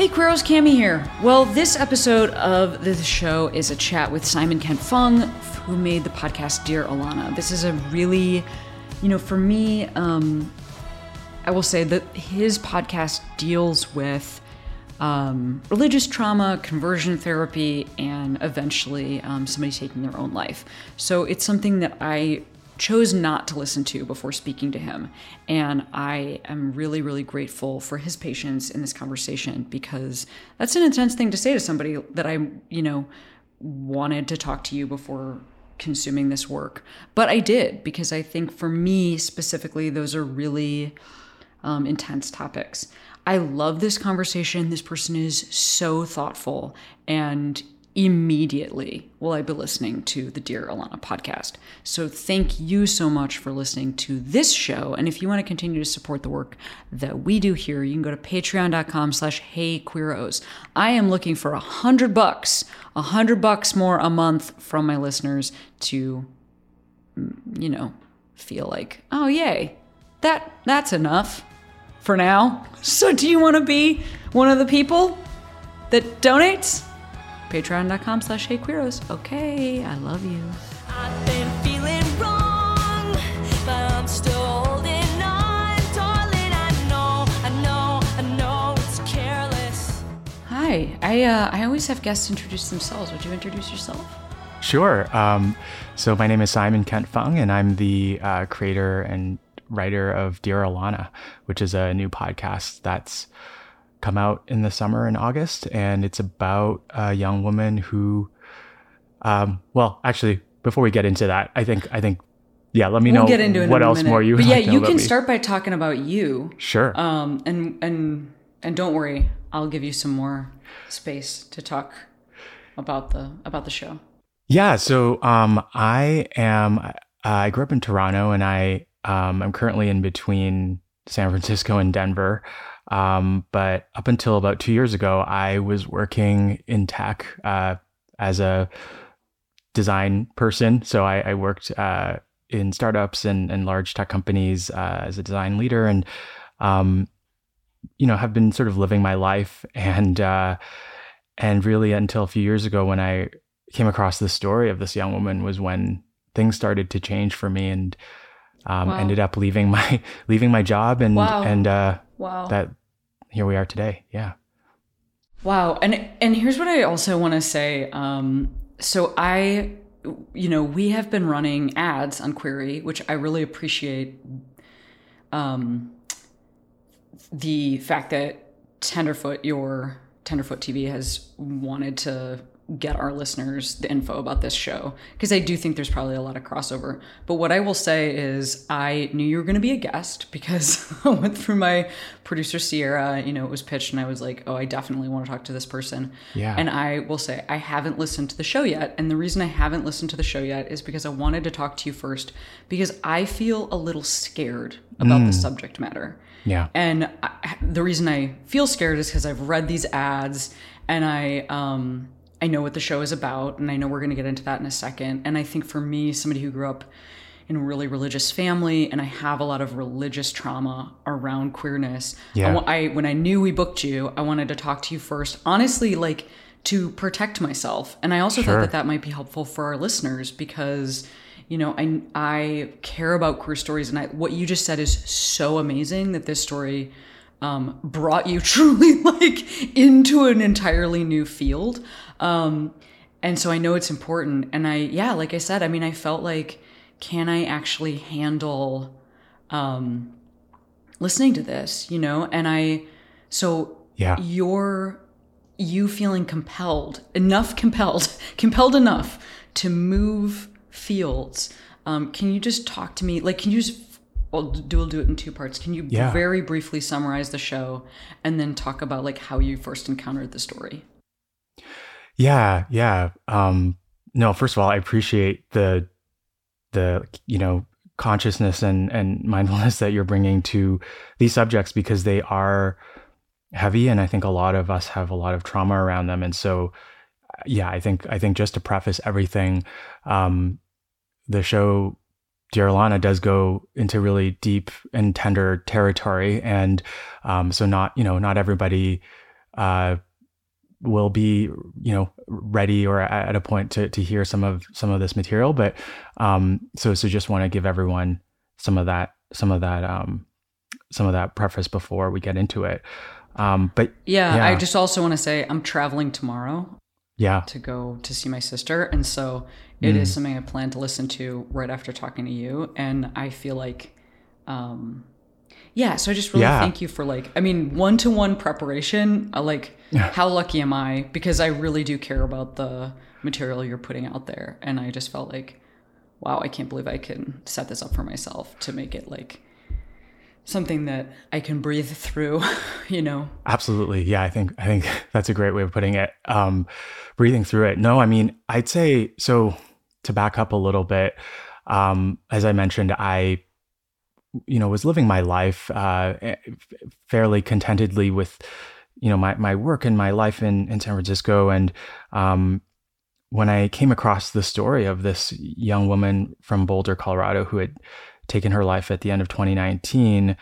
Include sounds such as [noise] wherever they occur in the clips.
Hey, Queeros, Cami here. Well, this episode of the show is a chat with Simon Kent Fung, who made the podcast Dear Alana. This is a really, you know, for me, um, I will say that his podcast deals with um, religious trauma, conversion therapy, and eventually um, somebody taking their own life. So it's something that I chose not to listen to before speaking to him. And I am really, really grateful for his patience in this conversation because that's an intense thing to say to somebody that I, you know, wanted to talk to you before consuming this work. But I did because I think for me specifically, those are really um, intense topics. I love this conversation. This person is so thoughtful and immediately will I be listening to the Dear Alana podcast. So thank you so much for listening to this show. And if you want to continue to support the work that we do here, you can go to patreon.com slash heyqueeros. I am looking for a hundred bucks, a hundred bucks more a month from my listeners to, mm, you know, feel like, oh yay, that that's enough for now. So do you want to be one of the people that donates? patreon.com slash heyqueeros. Okay, I love you. I've been feeling wrong, but I'm still holding on, darling. I know, I know, I know it's careless. Hi, I uh, I always have guests introduce themselves. Would you introduce yourself? Sure. Um, so my name is Simon Kent Fung, and I'm the uh, creator and writer of Dear Alana, which is a new podcast that's come out in the summer in August, and it's about a young woman who, um, well, actually, before we get into that, I think I think, yeah, let me We'll know get into it in what else minute. more you. But yeah, like to know you can me. start by talking about you. Sure. Um, and and and don't worry, I'll give you some more space to talk about the about the show. Yeah, so um, I am. Uh, I grew up in Toronto, and I um, I'm currently in between San Francisco and Denver. Um, but up until about two years ago, I was working in tech uh, as a design person. So I, I worked uh, in startups and, and large tech companies uh, as a design leader, and um, you know have been sort of living my life and uh, and really until a few years ago when I came across the story of this young woman was when things started to change for me and um, Wow. ended up leaving my [laughs] leaving my job and Wow. and uh, Wow. that here we are today. Yeah. Wow. And and here's what I also want to say. Um, so I, you know, we have been running ads on Queery, which I really appreciate. Um, the fact that Tenderfoot, your Tenderfoot TV, has wanted to get our listeners the info about this show because I do think there's probably a lot of crossover. But what I will say is, I knew you were going to be a guest because [laughs] I went through my producer Sierra. You know, it was pitched, and I was like, oh, I definitely want to talk to this person. Yeah. And I will say, I haven't listened to the show yet. And the reason I haven't listened to the show yet is because I wanted to talk to you first because I feel a little scared about the subject matter. Yeah. And I, the reason I feel scared is because I've read these ads and I um I know what the show is about and I know we're going to get into that in a second. And I think for me, somebody who grew up in a really religious family and I have a lot of religious trauma around queerness. Yeah. I, I when I knew we booked you, I wanted to talk to you first. Honestly, like to protect myself. And I also Sure. thought that that might be helpful for our listeners because you know, I I care about queer stories, and I, what you just said is so amazing that this story um, brought you [laughs] truly like into an entirely new field. Um, and so I know it's important. And I, yeah, like I said, I mean, I felt like, can I actually handle um, listening to this, you know? And I, so Yeah. you're, you feeling compelled, enough compelled, [laughs] compelled enough to move fields. Um, can you just talk to me? Like, can you just Well, do we'll do it in two parts. Can you Yeah. very briefly summarize the show and then talk about like how you first encountered the story? Yeah, yeah. Um, no, first of all, I appreciate the the you know consciousness and and [laughs] mindfulness that you're bringing to these subjects because they are heavy, and I think a lot of us have a lot of trauma around them, and so yeah, I think I think just to preface everything, um, the show Dear Alana does go into really deep and tender territory, and um, so not you know not everybody uh, will be you know ready or at a point to to hear some of some of this material, but um, so so just want to give everyone some of that some of that um, some of that preface before we get into it. Um, but Yeah, Yeah. I just also want to say I'm traveling tomorrow yeah, to go to see my sister, and so it is something I plan to listen to right after talking to you, and I feel like, um, yeah. So I just really Yeah. thank you for like, I mean, one to one preparation. Uh, like, how lucky am I? Because I really do care about the material you're putting out there, and I just felt like, wow, I can't believe I can set this up for myself to make it like something that I can breathe through, [laughs] you know. Absolutely. Yeah, I think I think [laughs] that's a great way of putting it. Um, breathing through it. No, I mean, I'd say so to back up a little bit, um, as I mentioned, I you know, was living my life uh, eh, fairly contentedly with, you know, my, my work and my life in, in San Francisco. And um, when I came across the story of this young woman from Boulder, Colorado, who had taken her life at the end of 2019,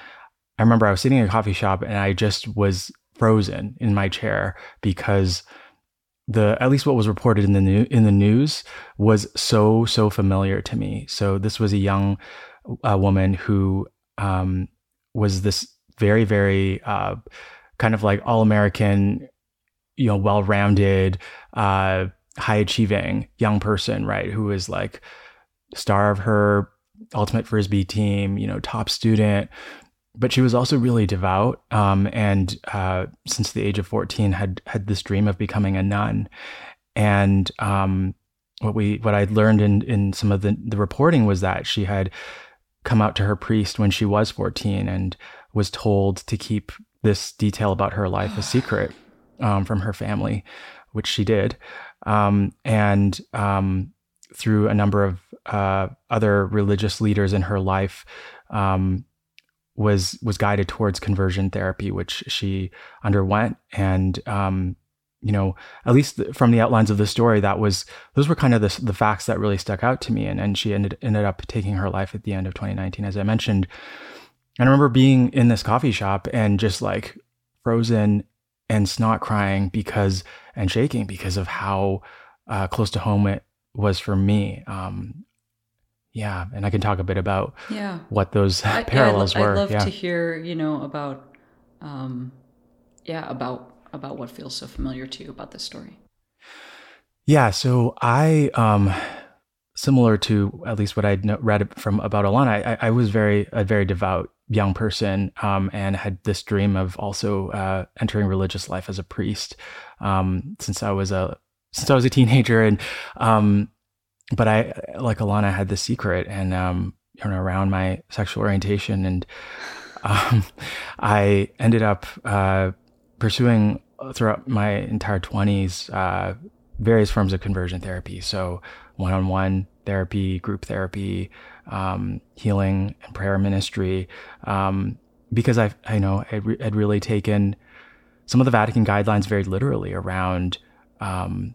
I remember I was sitting in a coffee shop and I just was frozen in my chair because the at least what was reported in the new, in the news was so so familiar to me. So this was a young uh, woman who um, was this very very uh, kind of like all American, you know, well rounded, uh, high achieving young person, right? Who is like star of her ultimate frisbee team, you know, top student. But she was also really devout, um, and uh, since the age of fourteen, had had this dream of becoming a nun. And um, what we what I'd learned in in some of the the reporting was that she had come out to her priest when she was fourteen and was told to keep this detail about her life a secret [sighs] um, from her family, which she did. Um, and um, through a number of uh, other religious leaders in her life, um, was was guided towards conversion therapy, which she underwent. And um, you know, at least from the outlines of the story, that was those were kind of the, the facts that really stuck out to me. And and she ended ended up taking her life at the end of 2019, as I mentioned. And I remember being in this coffee shop and just like frozen and snot crying because and shaking because of how uh, close to home it was for me. Um, yeah, and I can talk a bit about Yeah. what those I- parallels yeah, I'd, were. I'd love yeah. to hear, you know, about, um, yeah, about about what feels so familiar to you about this story. Yeah, so I, um, similar to at least what I'd read from about Alana, I, I was very a very devout young person, um, and had this dream of also uh, entering religious life as a priest, um, since I was a since I was a teenager, and um, but I like Alana had the secret, and um, you know, around my sexual orientation, and um, [laughs] I ended up uh, pursuing throughout my entire 20s uh, various forms of conversion therapy. So, one on one therapy, group therapy, um, healing, and prayer ministry. Um, because I've, I know, I re- had really taken some of the Vatican guidelines very literally around, um,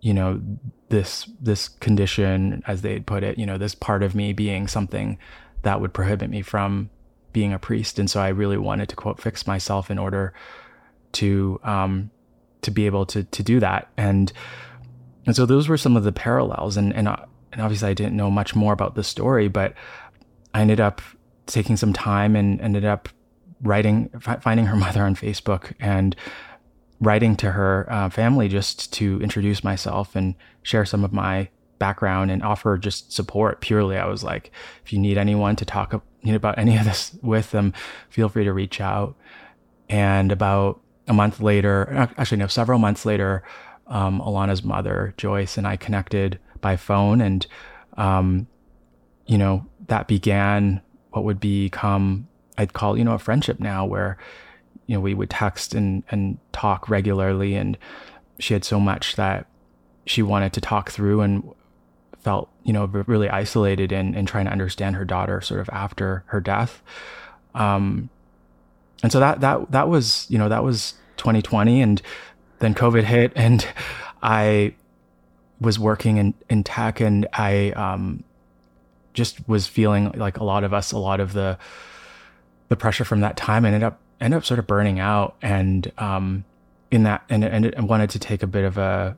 you know, this this condition, as they put it, you know, this part of me being something that would prohibit me from being a priest, and so I really wanted to quote fix myself in order to um, to be able to to do that, and and so those were some of the parallels, and and uh, and obviously I didn't know much more about the story, but I ended up taking some time and ended up writing, fi- finding her [laughs] mother on Facebook and writing to her uh, family just to introduce myself and share some of my background and offer just support. Purely i was like if you need anyone to talk you know, about any of this [laughs] with them feel free to reach out. And about a month later actually no several months later um, alana's mother joyce and i connected by phone. And um, you know that began what would become i'd call you know a friendship now where you know we would text and and talk regularly. And she had so much that she wanted to talk through and felt you know really isolated in, in trying to understand her daughter sort of after her death. Um and so that that that was you know that was 2020 and then covid hit and [laughs] i was working in in tech and i um just was feeling like a lot of us a lot of the the pressure from that time ended up ended up sort of burning out and um in that and and wanted to take a bit of a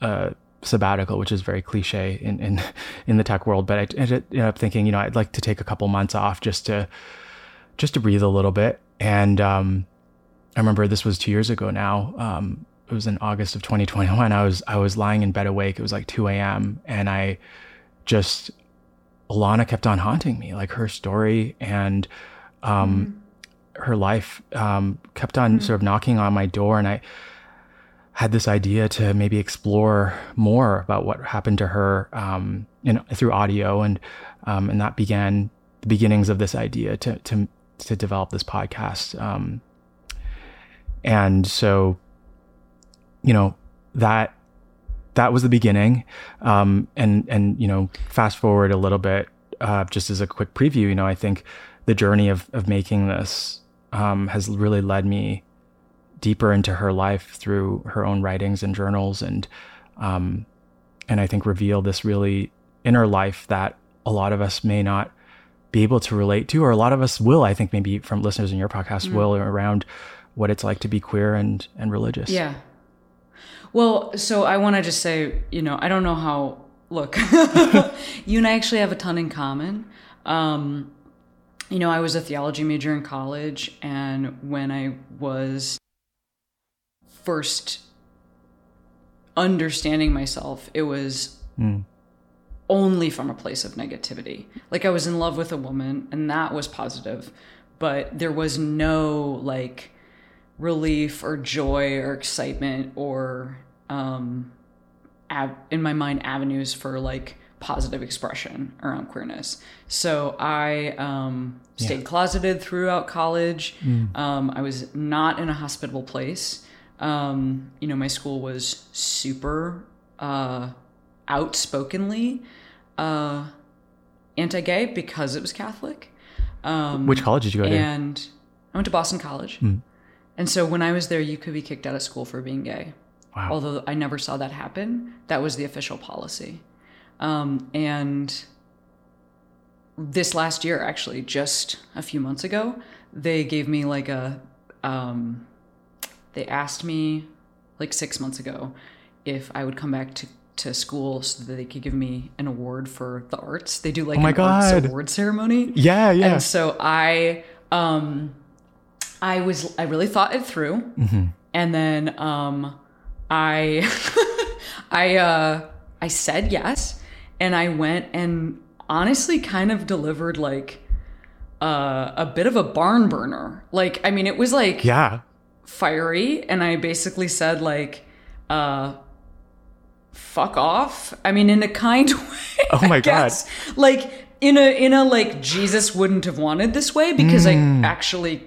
a sabbatical which is very cliche in in [laughs] in the tech world but I ended up thinking you know I'd like to take a couple months off just to just to breathe a little bit and um I remember this was 2 years ago now um it was in August of 2021 I was I was lying in bed awake it was like 2 a.m and I just Alana kept on haunting me like her story and um her life um, kept on sort of knocking on my door, and I had this idea to maybe explore more about what happened to her um, in, through audio, and um, and that began the beginnings of this idea to to to develop this podcast. Um, and so, you know that that was the beginning, um, and and you know, fast forward a little bit, uh, just as a quick preview, you know, I think the journey of of making this um, has really led me deeper into her life through her own writings and journals and um, and I think reveal this really inner life that a lot of us may not be able to relate to or a lot of us will I think maybe from listeners in your podcast will around what it's like to be queer and and religious Yeah. Well, so I want to just say, you know, I don't know how. Look, [laughs] you and I actually have a ton in common. Um, you know, I was a theology major in college, and when I was first understanding myself, it was only from a place of negativity. Like I was in love with a woman, and that was positive, but there was no like relief or joy or excitement or um av- in my mind avenues for like positive expression around queerness. So i um stayed closeted throughout college. Um i was not in a hospitable place. Um you know my school was super uh outspokenly uh anti-gay because it was catholic um which college did you go to and I went to Boston College. And so when I was there, you could be kicked out of school for being gay. Wow. Although I never saw that happen, that was the official policy. Um, and this last year, actually, just a few months ago, they gave me like a, um, they asked me like six months ago if I would come back to, to school so that they could give me an award for the arts. They do like Oh my an arts God. award ceremony. yeah yeah And so I um I was I really thought it through. Mm-hmm. And then um I [laughs] I uh I said yes and I went and honestly kind of delivered like uh, a bit of a barn burner. Like I mean it was like yeah fiery and I basically said like uh fuck off. I mean in a kind [laughs] way. Oh my God. Like in a in a like Jesus wouldn't have wanted this way because Mm. I actually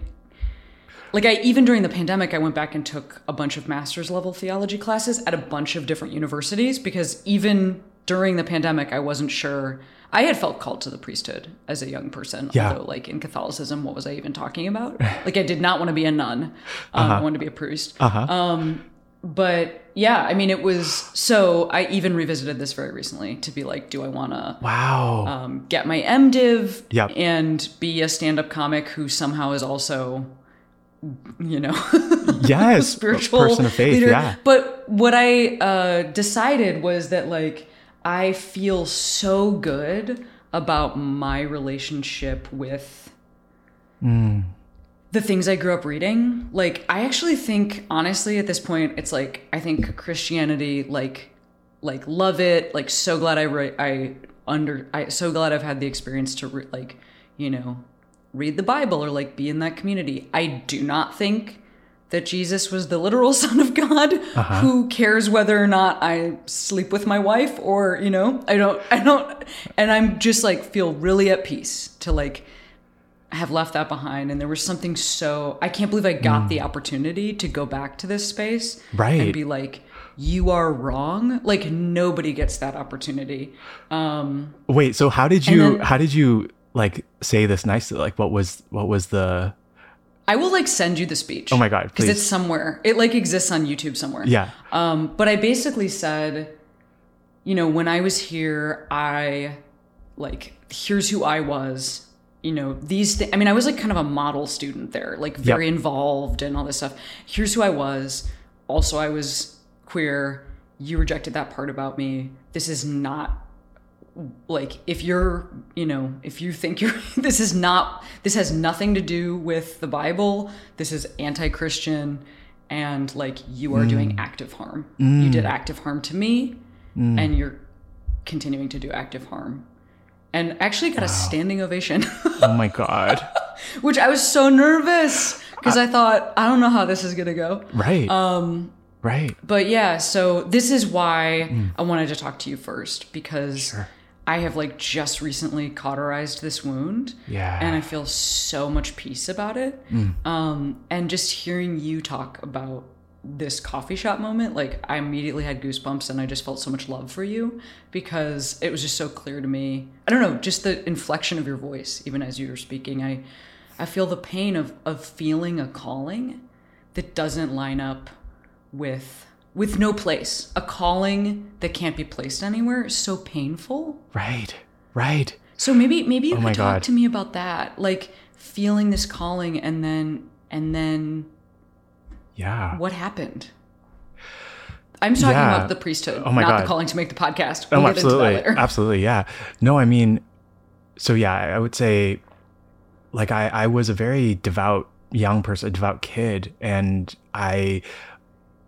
like I even during the pandemic I went back and took a bunch of master's level theology classes at a bunch of different universities because even during the pandemic I wasn't sure I had felt called to the priesthood as a young person. Yeah. Although like in Catholicism, what was I even talking about? Like I did not want to be a nun. Um, Uh-huh. I wanted to be a priest. Uh Um, but yeah, I mean, it was so. I even revisited this very recently to be like, do I want to wow um, get my MDiv Yep. and be a stand-up comic who somehow is also, you know, [laughs] yes spiritual person of faith leader. yeah But what I uh, decided was that like I feel so good about my relationship with the things I grew up reading. Like I actually think honestly at this point it's like I think Christianity like like love it. Like so glad I re- I under I so glad I've had the experience to re- like you know read the Bible or like be in that community. I do not think that Jesus was the literal [laughs] son of God uh-huh. who cares whether or not I sleep with my wife or, you know, I don't I don't and I'm just like feel really at peace to like have left that behind and there was something so I can't believe I got the opportunity to go back to this space Right. and be like you are wrong. Like nobody gets that opportunity. Um, Wait, so how did you then- how did you like say this nicely? Like what was what was the I will like send you the speech. Oh my God, because it's somewhere. It like exists on YouTube somewhere. Yeah. Um, but I basically said, you know, when I was here, I like here's who I was. You know, these. Th- I mean, I was like kind of a model student there, like very involved and all this stuff. Here's who I was. Also, I was queer. You rejected that part about me. This is not like if you're you know if you think you're [laughs] this is not this has nothing to do with the bible this is anti-christian and like you are mm. doing active harm you mm. did active harm to me mm. and you're continuing to do active harm and actually got a standing ovation [laughs] Oh my god. [laughs] which i was so nervous because I thought i don't know how this is gonna go Right. Um right. but yeah, so this is why I wanted to talk to you first because I have like just recently cauterized this wound. Yeah. And I feel so much peace about it. Um, and just hearing you talk about this coffee shop moment, like I immediately had goosebumps and I just felt so much love for you because it was just so clear to me. I don't know, just the inflection of your voice, even as you were speaking, I I feel the pain of of feeling a calling that doesn't line up with with no place a calling that can't be placed anywhere is so painful Right. Right. so maybe maybe you Oh could talk God. to me about that like feeling this calling and then and then Yeah. what happened i'm talking Yeah. about the priesthood Oh my not the calling to make the podcast Oh, We'll that absolutely. [laughs] Absolutely. Yeah. No, I mean, so yeah, I would say like I, I was a very devout young person, a devout kid. And I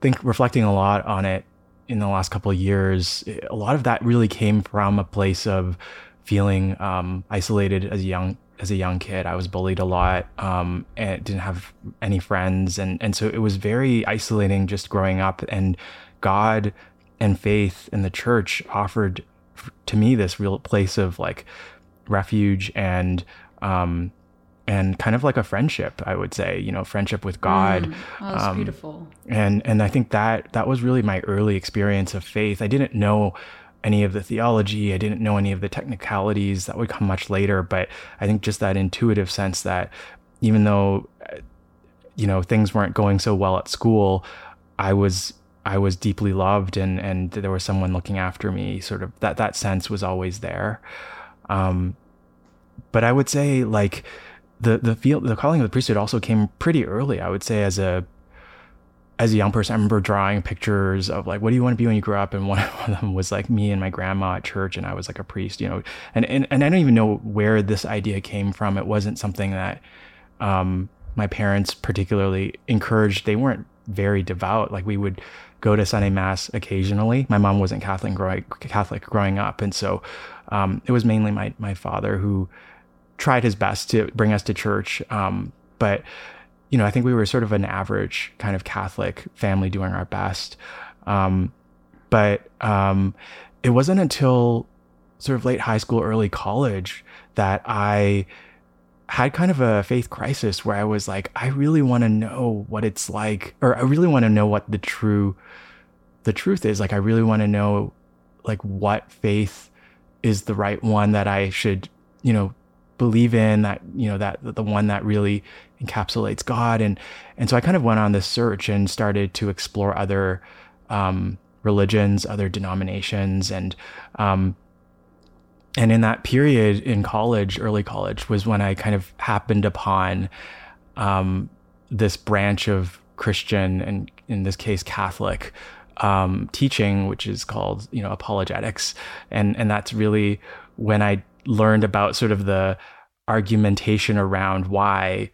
think reflecting a lot on it in the last couple of years, a lot of that really came from a place of feeling um, isolated as a young as a young kid. I was bullied a lot um, and didn't have any friends, and and so it was very isolating just growing up. And God and faith and the church offered to me this real place of like refuge and um, and kind of like a friendship. I would say, you know, friendship with God oh, that's beautiful and and I think that that was really my early experience of faith. I didn't know any of the theology. I didn't know any of the technicalities that would come much later, but I think just that intuitive sense that even though uh, you know things weren't going so well at school, I was I was deeply loved and and there was someone looking after me. Sort of that that sense was always there. Um, but I would say like the the field the calling of the priesthood also came pretty early. I would say as a as a young person, I remember drawing pictures of like, what do you want to be when you grow up? And one [laughs] of them was like me and my grandma at church, and I was like a priest, you know. And and, and I don't even know where this idea came from. It wasn't something that um, my parents particularly encouraged. They weren't very devout. Like we would go to Sunday mass occasionally. My mom wasn't Catholic growing Catholic growing up, and so um, it was mainly my my father who tried his best to bring us to church. Um, but you know, I think we were sort of an average kind of Catholic family doing our best. Um, but um, it wasn't until sort of late high school, early college that I had kind of a faith crisis where I was like, I really want to know what it's like, or I really want to know what the true, the truth is. Like, I really want to know, like, what faith is the right one that I should, you know, believe in. That you know that the one that really encapsulates God, and and so I kind of went on this search and started to explore other um, religions, other denominations, and um, and in that period in college, early college, was when I kind of happened upon um, this branch of Christian and in this case Catholic um, teaching, which is called you know apologetics, and and that's really when I learned about sort of the argumentation around why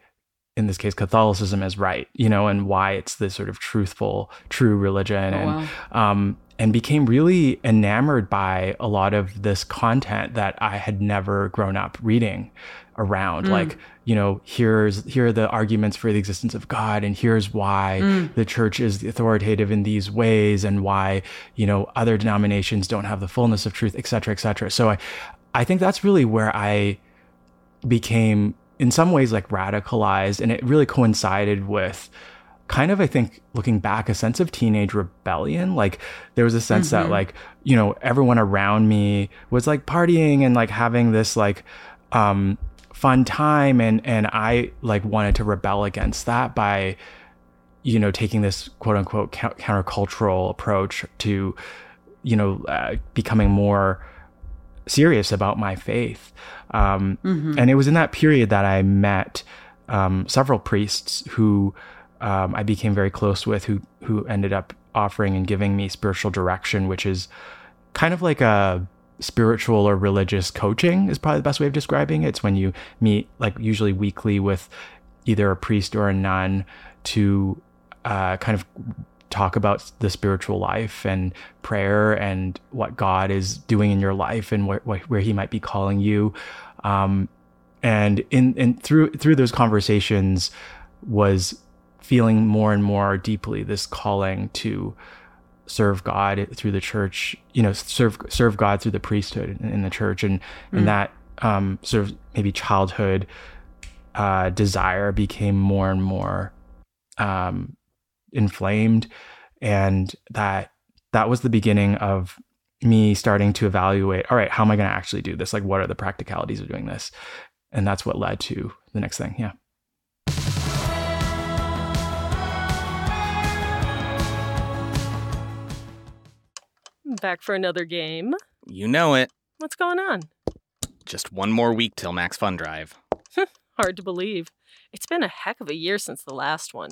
in this case Catholicism is right, you know, and why it's this sort of truthful, true religion, and um, and became really enamored by a lot of this content that I had never grown up reading around. Like, you know, here's here are the arguments for the existence of God, and here's why the church is authoritative in these ways, and why you know other denominations don't have the fullness of truth, et cetera, et cetera. So I, I think that's really where I became in some ways like radicalized and it really coincided with kind of, I think, looking back, a sense of teenage rebellion. Like there was a sense that like, you know, everyone around me was like partying and like having this like um fun time and and I like wanted to rebel against that by you know taking this quote unquote countercultural approach to you know uh, becoming more serious about my faith um, and it was in that period that i met um, several priests who um, i became very close with who who ended up offering and giving me spiritual direction which is kind of like a spiritual or religious coaching is probably the best way of describing it. It's when you meet like usually weekly with either a priest or a nun to uh, kind of talk about the spiritual life and prayer and what God is doing in your life and where, where he might be calling you. Um, and in, in through through those conversations was feeling more and more deeply this calling to serve God through the church, you know, serve serve God through the priesthood in, in the church, and and that um, sort of maybe childhood uh, desire became more and more um, inflamed, and that that was the beginning of me starting to evaluate. All right, how am I going to actually do this? Like, what are the practicalities of doing this? And that's what led to the next thing. Yeah. Back for another game. You know it. What's going on? Just one more week till Max Fun Drive. [laughs] Hard to believe. It's been a heck of a year since the last one.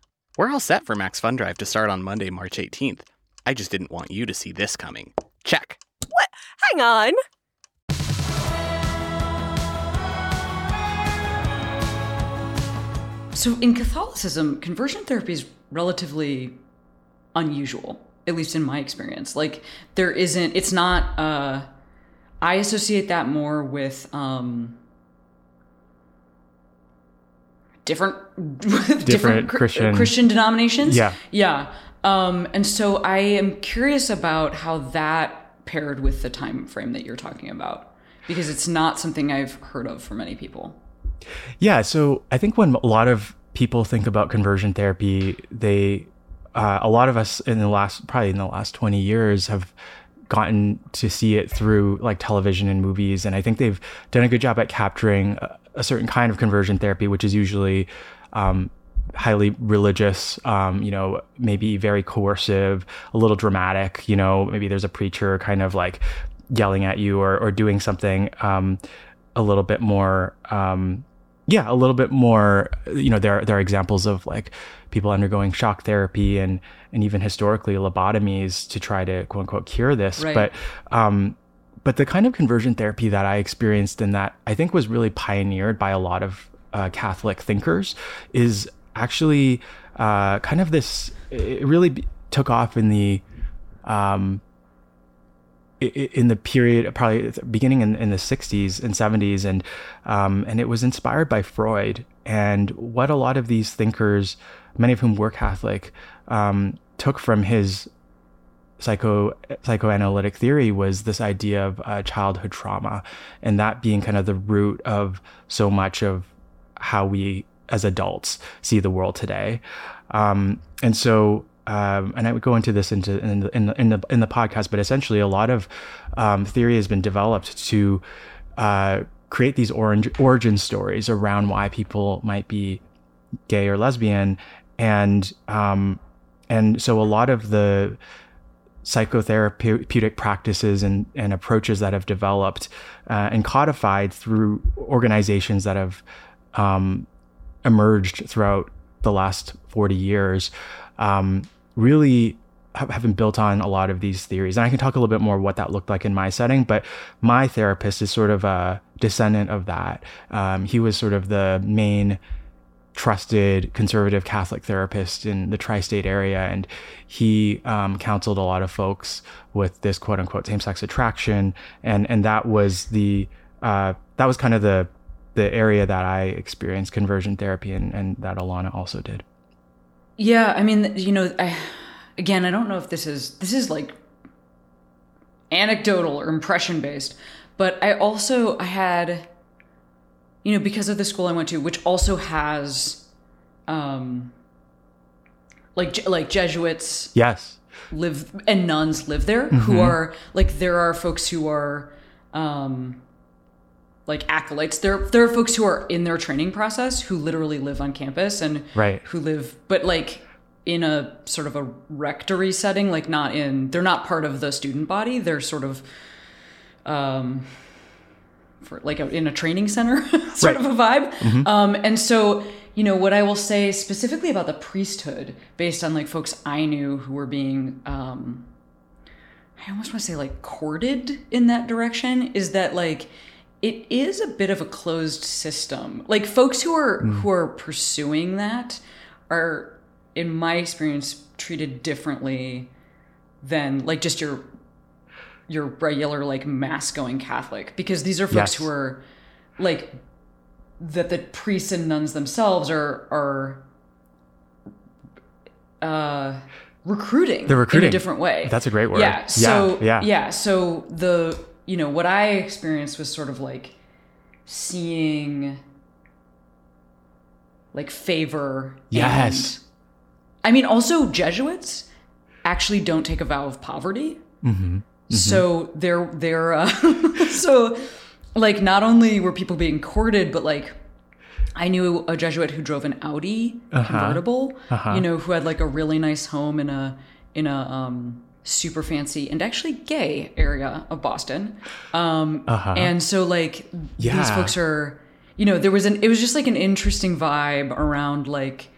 We're all set for Max Fun Drive to start on Monday, March 18th. I just didn't want you to see this coming. Check. What? Hang on! So in Catholicism, conversion therapy is relatively unusual, at least in my experience. Like there isn't it's not uh I associate that more with um different with [laughs] different, Christian- Christian denominations. Yeah. Yeah. Um and so I am curious about how that paired with the time frame that you're talking about because it's not something I've heard of for many people. Yeah, so I think when a lot of people think about conversion therapy, they uh, a lot of us in the last probably in the last 20 years have gotten to see it through like television and movies and I think they've done a good job at capturing a, a certain kind of conversion therapy which is usually um, highly religious um, you know maybe very coercive a little dramatic you know maybe there's a preacher kind of like yelling at you or, or doing something um, a little bit more um, yeah a little bit more you know there there are examples of like people undergoing shock therapy and and even historically lobotomies to try to quote unquote cure this Right. but um but the kind of conversion therapy that I experienced and that I think was really pioneered by a lot of uh, Catholic thinkers is actually uh, kind of this. It really took off in the um, in the period probably beginning in, in the 60s and 70s and um, and it was inspired by freud. And what a lot of these thinkers many of whom were catholic um, took from his psycho psychoanalytic theory was this idea of uh, childhood trauma and that being kind of the root of so much of how we as adults see the world today. Um, and so um, and I would go into this into in the, in the in the in the podcast, but essentially a lot of um, theory has been developed to uh, create these orange origin stories around why people might be gay or lesbian, and um, and so a lot of the psychotherapeutic practices and, and approaches that have developed uh, and codified through organizations that have um, emerged throughout the last 40 years um, really have, have been built on a lot of these theories. And I can talk a little bit more what that looked like in my setting, but my therapist is sort of a descendant of that. Um, he was sort of the main trusted conservative Catholic therapist in the tri-state area, and he um, counseled a lot of folks with this quote unquote same-sex attraction, and and that was the uh, that was kind of the the area that I experienced conversion therapy, and and that Alana also did. Yeah, I mean, you know, I, again, I don't know if this is this is like anecdotal or impression based, but I also I had, you know, because of the school I went to, which also has, um, like like Jesuits Yes. live and nuns live there who are like there are folks who are um like acolytes there there are folks who are in their training process who literally live on campus and Right. who live but like in a sort of a rectory setting like not in they're not part of the student body they're sort of um for like a, in a training center [laughs] sort Right. of a vibe um and so you know what i will say specifically about the priesthood based on like folks i knew who were being um i almost want to say like courted in that direction is that like it is a bit of a closed system like folks who are who are pursuing that are in my experience treated differently than like just your your regular like mass going catholic because these are folks Yes. who are like that the priests and nuns themselves are are uh recruiting They're in a different way That's a great word. yeah so yeah. yeah so the you know what i experienced was sort of like seeing like favor Yes. and- i mean also jesuits actually don't take a vow of poverty Mm-hmm. so they're they're uh, [laughs] so like not only were people being courted but like I knew a Jesuit who drove an Audi convertible, you know, who had like a really nice home in a in a um super fancy and actually gay area of Boston. Um and so like these Yeah. folks are you know, there was an it was just like an interesting vibe around like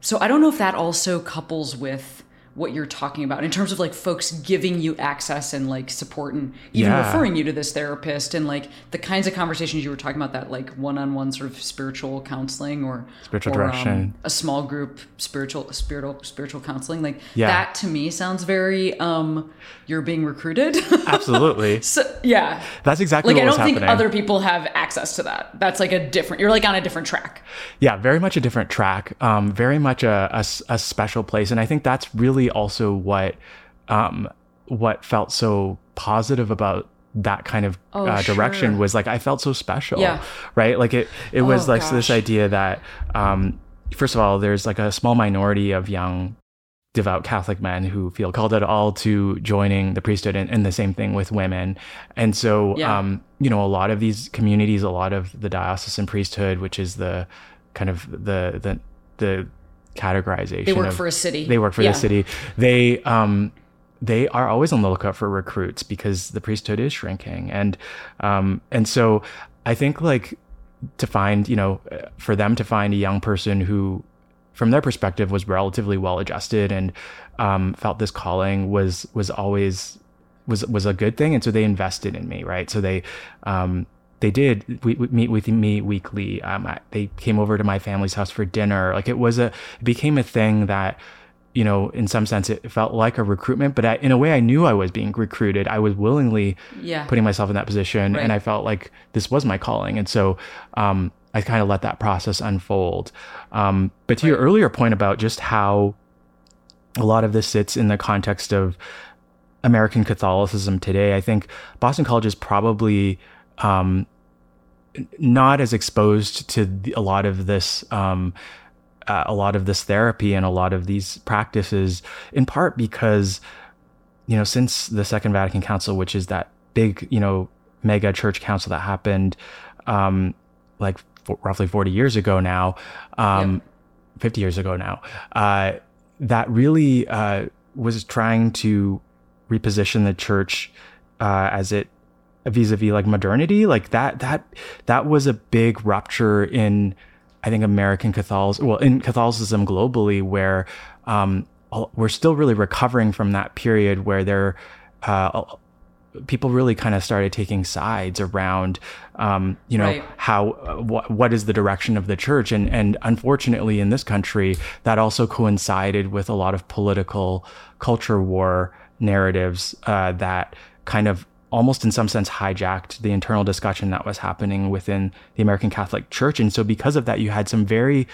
so I don't know if that also couples with what you're talking about in terms of like folks giving you access and like support and even Yeah. referring you to this therapist and like the kinds of conversations you were talking about that like one-on-one sort of spiritual counseling or Spiritual or, um, direction. a small group spiritual spiritual spiritual counseling like Yeah. that to me sounds very um you're being recruited [laughs] Absolutely. so yeah That's exactly like what I don't think happening. other people have access to that that's like a different you're like on a different track yeah very much a different track um, very much a a special place and i think that's really also what um, what felt so positive about that kind of Oh, uh, direction sure. was like i felt so special Yeah. right like it it was Oh, like this idea that um, first of all there's like a small minority of young devout Catholic men who feel called at all to joining the priesthood and, and the same thing with women. And so, Yeah. um, you know, a lot of these communities, a lot of the diocesan priesthood, which is the kind of the, the, the categorization. they work of- for a city They work for Yeah. the city. They, um, they are always on the lookout for recruits because the priesthood is shrinking. And, um, and so I think like to find, you know, for them to find a young person who, from their perspective, was relatively well adjusted and um, felt this calling was was always was was a good thing, and so they invested in me, right? So they um, they did we, we meet with me weekly. Um, I, they came over to my family's house for dinner. Like it was a it became a thing that you know in some sense it felt like a recruitment, but I, in a way I knew I was being recruited. I was willingly yeah putting myself in that position Right. and i felt like this was my calling and so um, i kind of let that process unfold um, but to your earlier point about just how a lot of this sits in the context of american catholicism today i think boston college is probably um, not as exposed to the, a lot of this um, uh, a lot of this therapy and a lot of these practices in part because you know since the second vatican council which is that big you know mega church council that happened um like f- roughly 40 years ago now um 50 years ago now uh that really uh was trying to reposition the church uh as it vis-a-vis like modernity like that that that was a big rupture in i think american catholicism well in catholicism globally where um we're still really recovering from that period where there uh people really kind of started taking sides around, um, you know, Right. how uh, wh- what is the direction of the church, and and unfortunately in this country that also coincided with a lot of political culture war narratives uh, that kind of almost in some sense hijacked the internal discussion that was happening within the American Catholic Church, and so because of that, you had some very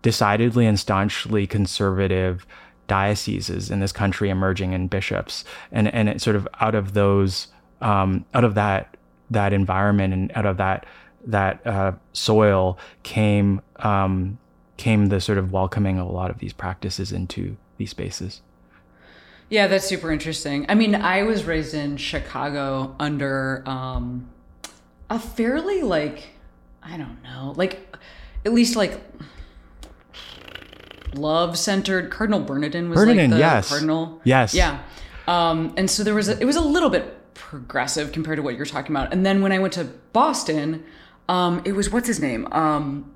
decidedly and staunchly conservative dioceses in this country emerging and bishops. And and it sort of out of those um, out of that that environment and out of that that uh, soil came um, came the sort of welcoming of a lot of these practices into these spaces Yeah, that's super interesting. I mean, I was raised in Chicago under um, a fairly like I don't know, like at least like love centered. Cardinal Bernardin was Bernardin, like the yes. cardinal. Yes. Yeah. Um, and so there was a, it was a little bit progressive compared to what you're talking about. And then when I went to Boston, um, it was what's his name? Um,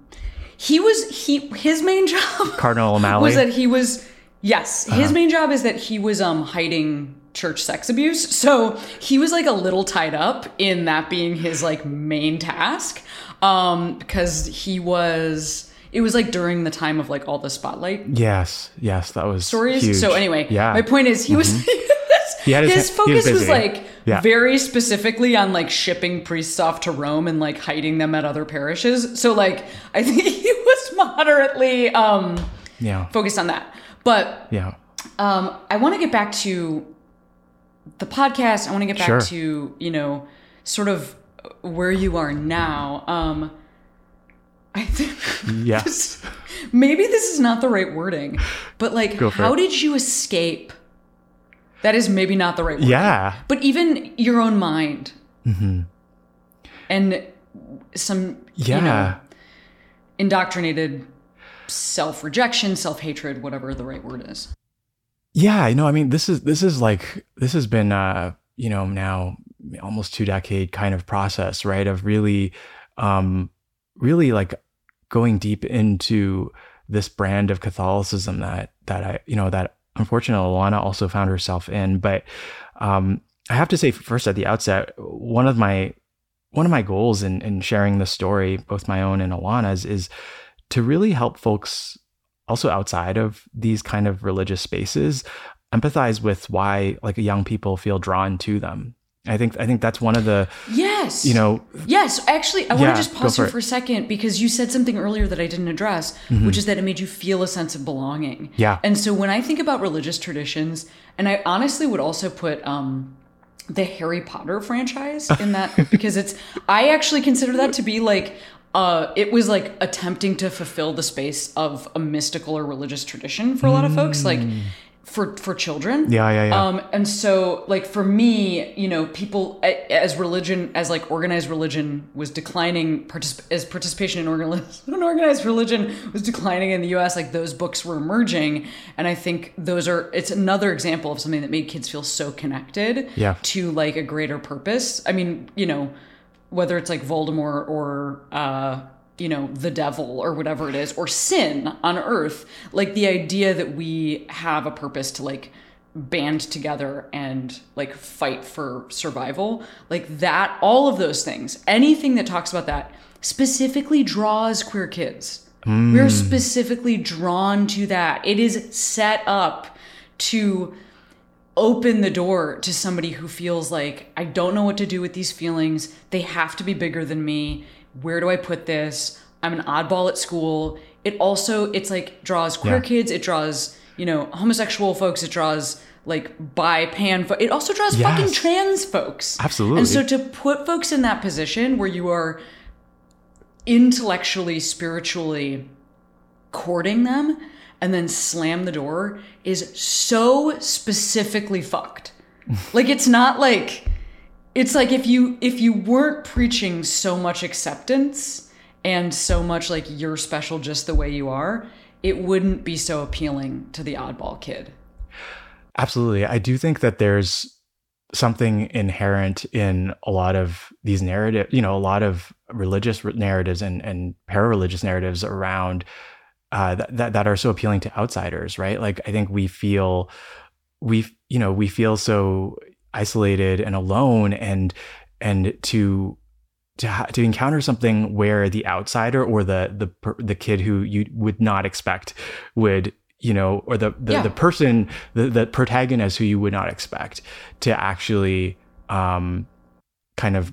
he was he his main [laughs] job Cardinal O'Malley was that he was yes Uh-huh. his main job is that he was um hiding church sex abuse so he was like a little tied up in that being his like main task um because he was it was like during the time of like all the spotlight yes yes that was stories huge. so anyway yeah Mm-hmm. my point is he was [laughs] He his- his he was focus was, like Yeah. very specifically on like shipping priests off to Rome and like hiding them at other parishes. So like I [laughs] think he was moderately um yeah focused on that. But yeah um I want to get back to the podcast. I want to get back Sure. to, you know, sort of where you are now. Um I think [laughs] yes. this- maybe this is not the right wording, but like how it. did you escape? That is maybe not the right word. yeah But even your own mind. And some yeah you know, indoctrinated self rejection, self hatred, whatever the right word is. Yeah, no, I mean this is this is like this has been uh, you know, now almost two decade kind of process, right? Of really um really like going deep into this brand of Catholicism that that I you know that unfortunately Alana also found herself in. But um I have to say first at the outset, one of my one of my goals in, in sharing this story, both my own and Alana's, is to really help folks also outside of these kind of religious spaces empathize with why like young people feel drawn to them. I think I think that's one of the Yes. you know Yes, actually, I want to just pause for here it. for a second because you said something earlier that I didn't address, which is that it made you feel a sense of belonging. Mm-hmm. Yeah. And so when I think about religious traditions, and I honestly would also put um, the Harry Potter franchise in that [laughs] because it's, I actually consider that to be like, uh, it was like attempting to fulfill the space of a mystical or religious tradition for a lot of folks, like for for children. Mm. Yeah, yeah, yeah. Um, and so, like for me, you know, people as religion, as like organized religion was declining, particip- as participation in organized, [laughs] organized religion was declining in the U.S. Like those books were emerging, and I think those are. It's another example of something that made kids feel so connected Yeah. to like a greater purpose. I mean, you know, whether it's like Voldemort or uh, you know the devil or whatever it is, or sin on Earth, like the idea that we have a purpose to like band together and like fight for survival, like that, all of those things, anything that talks about that specifically draws queer kids. We're specifically drawn to that. It is set up to open the door to somebody who feels like I don't know what to do with these feelings. They have to be bigger than me. Where do I put this? I'm an oddball at school. It also it's like draws queer Yeah. kids, it draws, you know, homosexual folks, it draws like bi pan fo- it also draws Yes. fucking trans folks. Absolutely. And so to put folks in that position where you are intellectually, spiritually courting them and then slam the door is so specifically fucked. [laughs] like it's not like it's like if you if you weren't preaching so much acceptance and so much like you're special just the way you are, it wouldn't be so appealing to the oddball kid. Absolutely. I do think that there's something inherent in a lot of these narrative, you know, a lot of religious narratives and, and para-religious narratives around uh, that, that, that are so appealing to outsiders, right? Like, I think we feel, we, you know, we feel so isolated and alone and and to to ha- to encounter something where the outsider or the the per- the kid who you would not expect would you know or the the, Yeah. the person the, the protagonist who you would not expect to actually um kind of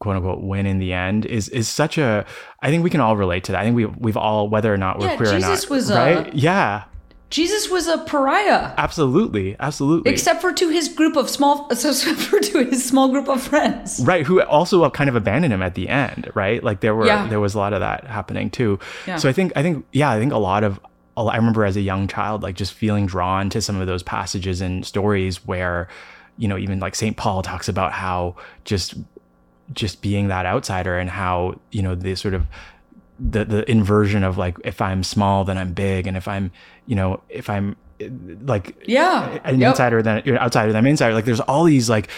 quote unquote win in the end is is such a I think we can all relate to that. I think we we've all whether or not we're Yeah, queer Jesus or not. was, right? yeah. Jesus was a pariah. Absolutely. Absolutely. Except for to his group of small, [laughs] except for to his small group of friends. right who also kind of abandoned him at the end right like there were Yeah. there was a lot of that happening too Yeah. so i think i think yeah i think a lot of i remember as a young child like just feeling drawn to some of those passages and stories where you know even like st paul talks about how just just being that outsider and how you know the sort of the the inversion of like if i'm small then i'm big and if i'm you know if i'm like Yeah. an Yep. insider than you're outsider than I'm insider. Like there's all these like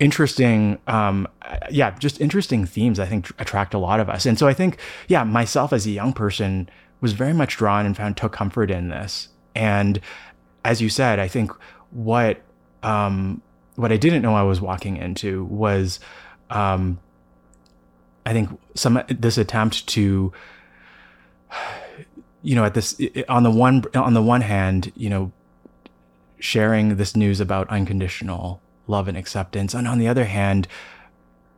interesting, um, yeah, just interesting themes. I think tr- attract a lot of us, and so I think yeah, myself as a young person was very much drawn and found took comfort in this. And as you said, I think what um, what I didn't know I was walking into was um, I think some this attempt to you know at this on the one on the one hand you know sharing this news about unconditional love and acceptance and on the other hand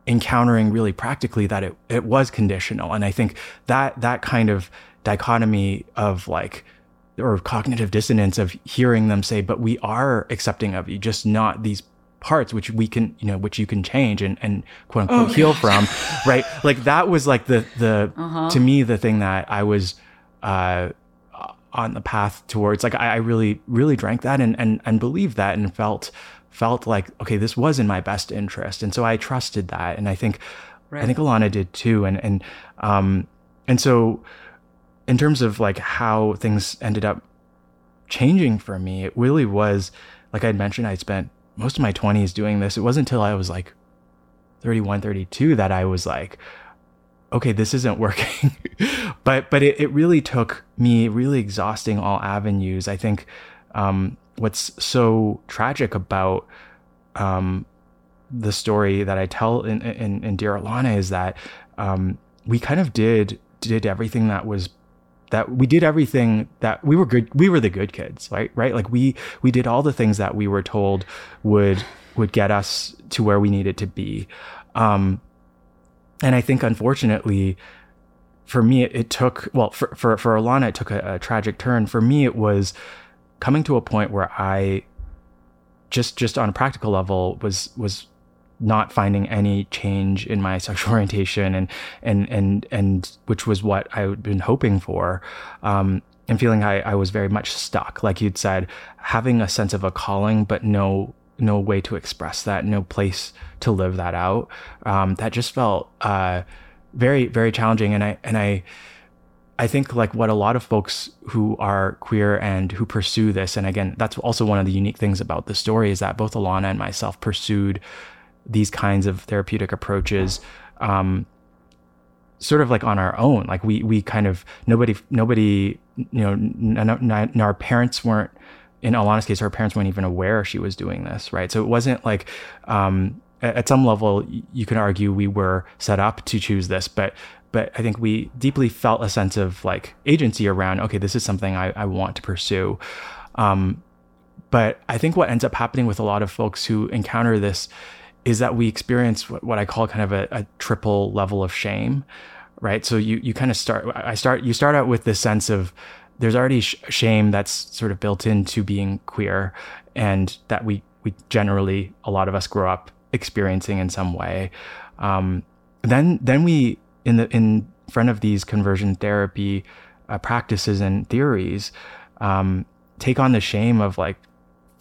encountering really practically that it, it was conditional. And i think that that kind of dichotomy of like or cognitive dissonance of hearing them say but we are accepting of you just not these parts which we can you know which you can change and and quote unquote heal from [laughs] right? Like that was like the the to me the thing that i was uh on the path towards. Like I, I really really drank that and and and believed that and felt felt like okay this was in my best interest. And so I trusted that. And I think I think Alana did too. And and um and so in terms of like how things ended up changing for me it really was like I'd mentioned I spent most of my 20s doing this it wasn't until I was like 31 32 that I was like okay, this isn't working. [laughs] but but it, it really took me really exhausting all avenues. I think um, what's so tragic about um, the story that I tell in, in, in Dear Alana is that um, we kind of did did everything that was that we did everything that we were good we were the good kids right? Right? Like we we did all the things that we were told would would get us to where we needed to be. Um and I think unfortunately for me it, it took well for, for for Alana it took a, a tragic turn. For me it was coming to a point where I just just on a practical level was was not finding any change in my [laughs] sexual orientation and and and and which was what I had been hoping for um and feeling I, I was very much stuck. Like you'd said having a sense of a calling but no no way to express that no place to live that out. Um that just felt uh very very challenging. And I and I I think like what a lot of folks who are queer and who pursue this, and again, that's also one of the unique things about the story is that both Alana and myself pursued these kinds of therapeutic approaches, um, sort of like on our own. Like we we kind of nobody nobody you know n- n- our parents weren't in Alana's case, her parents weren't even aware she was doing this, right? So it wasn't like um, at at some level you can argue we were set up to choose this, but but I think we deeply felt a sense of like agency around, okay, this is something I, I want to pursue. Um, but I think what ends up happening with a lot of folks who encounter this is that we experience what, what I call kind of a, a triple level of shame, right? So you you kind of start I start you start out with this sense of there's already sh- shame that's sort of built into being queer, and that we we generally a lot of us grow up experiencing in some way. Um, then then we in the in front of these conversion therapy uh, practices and theories um, take on the shame of like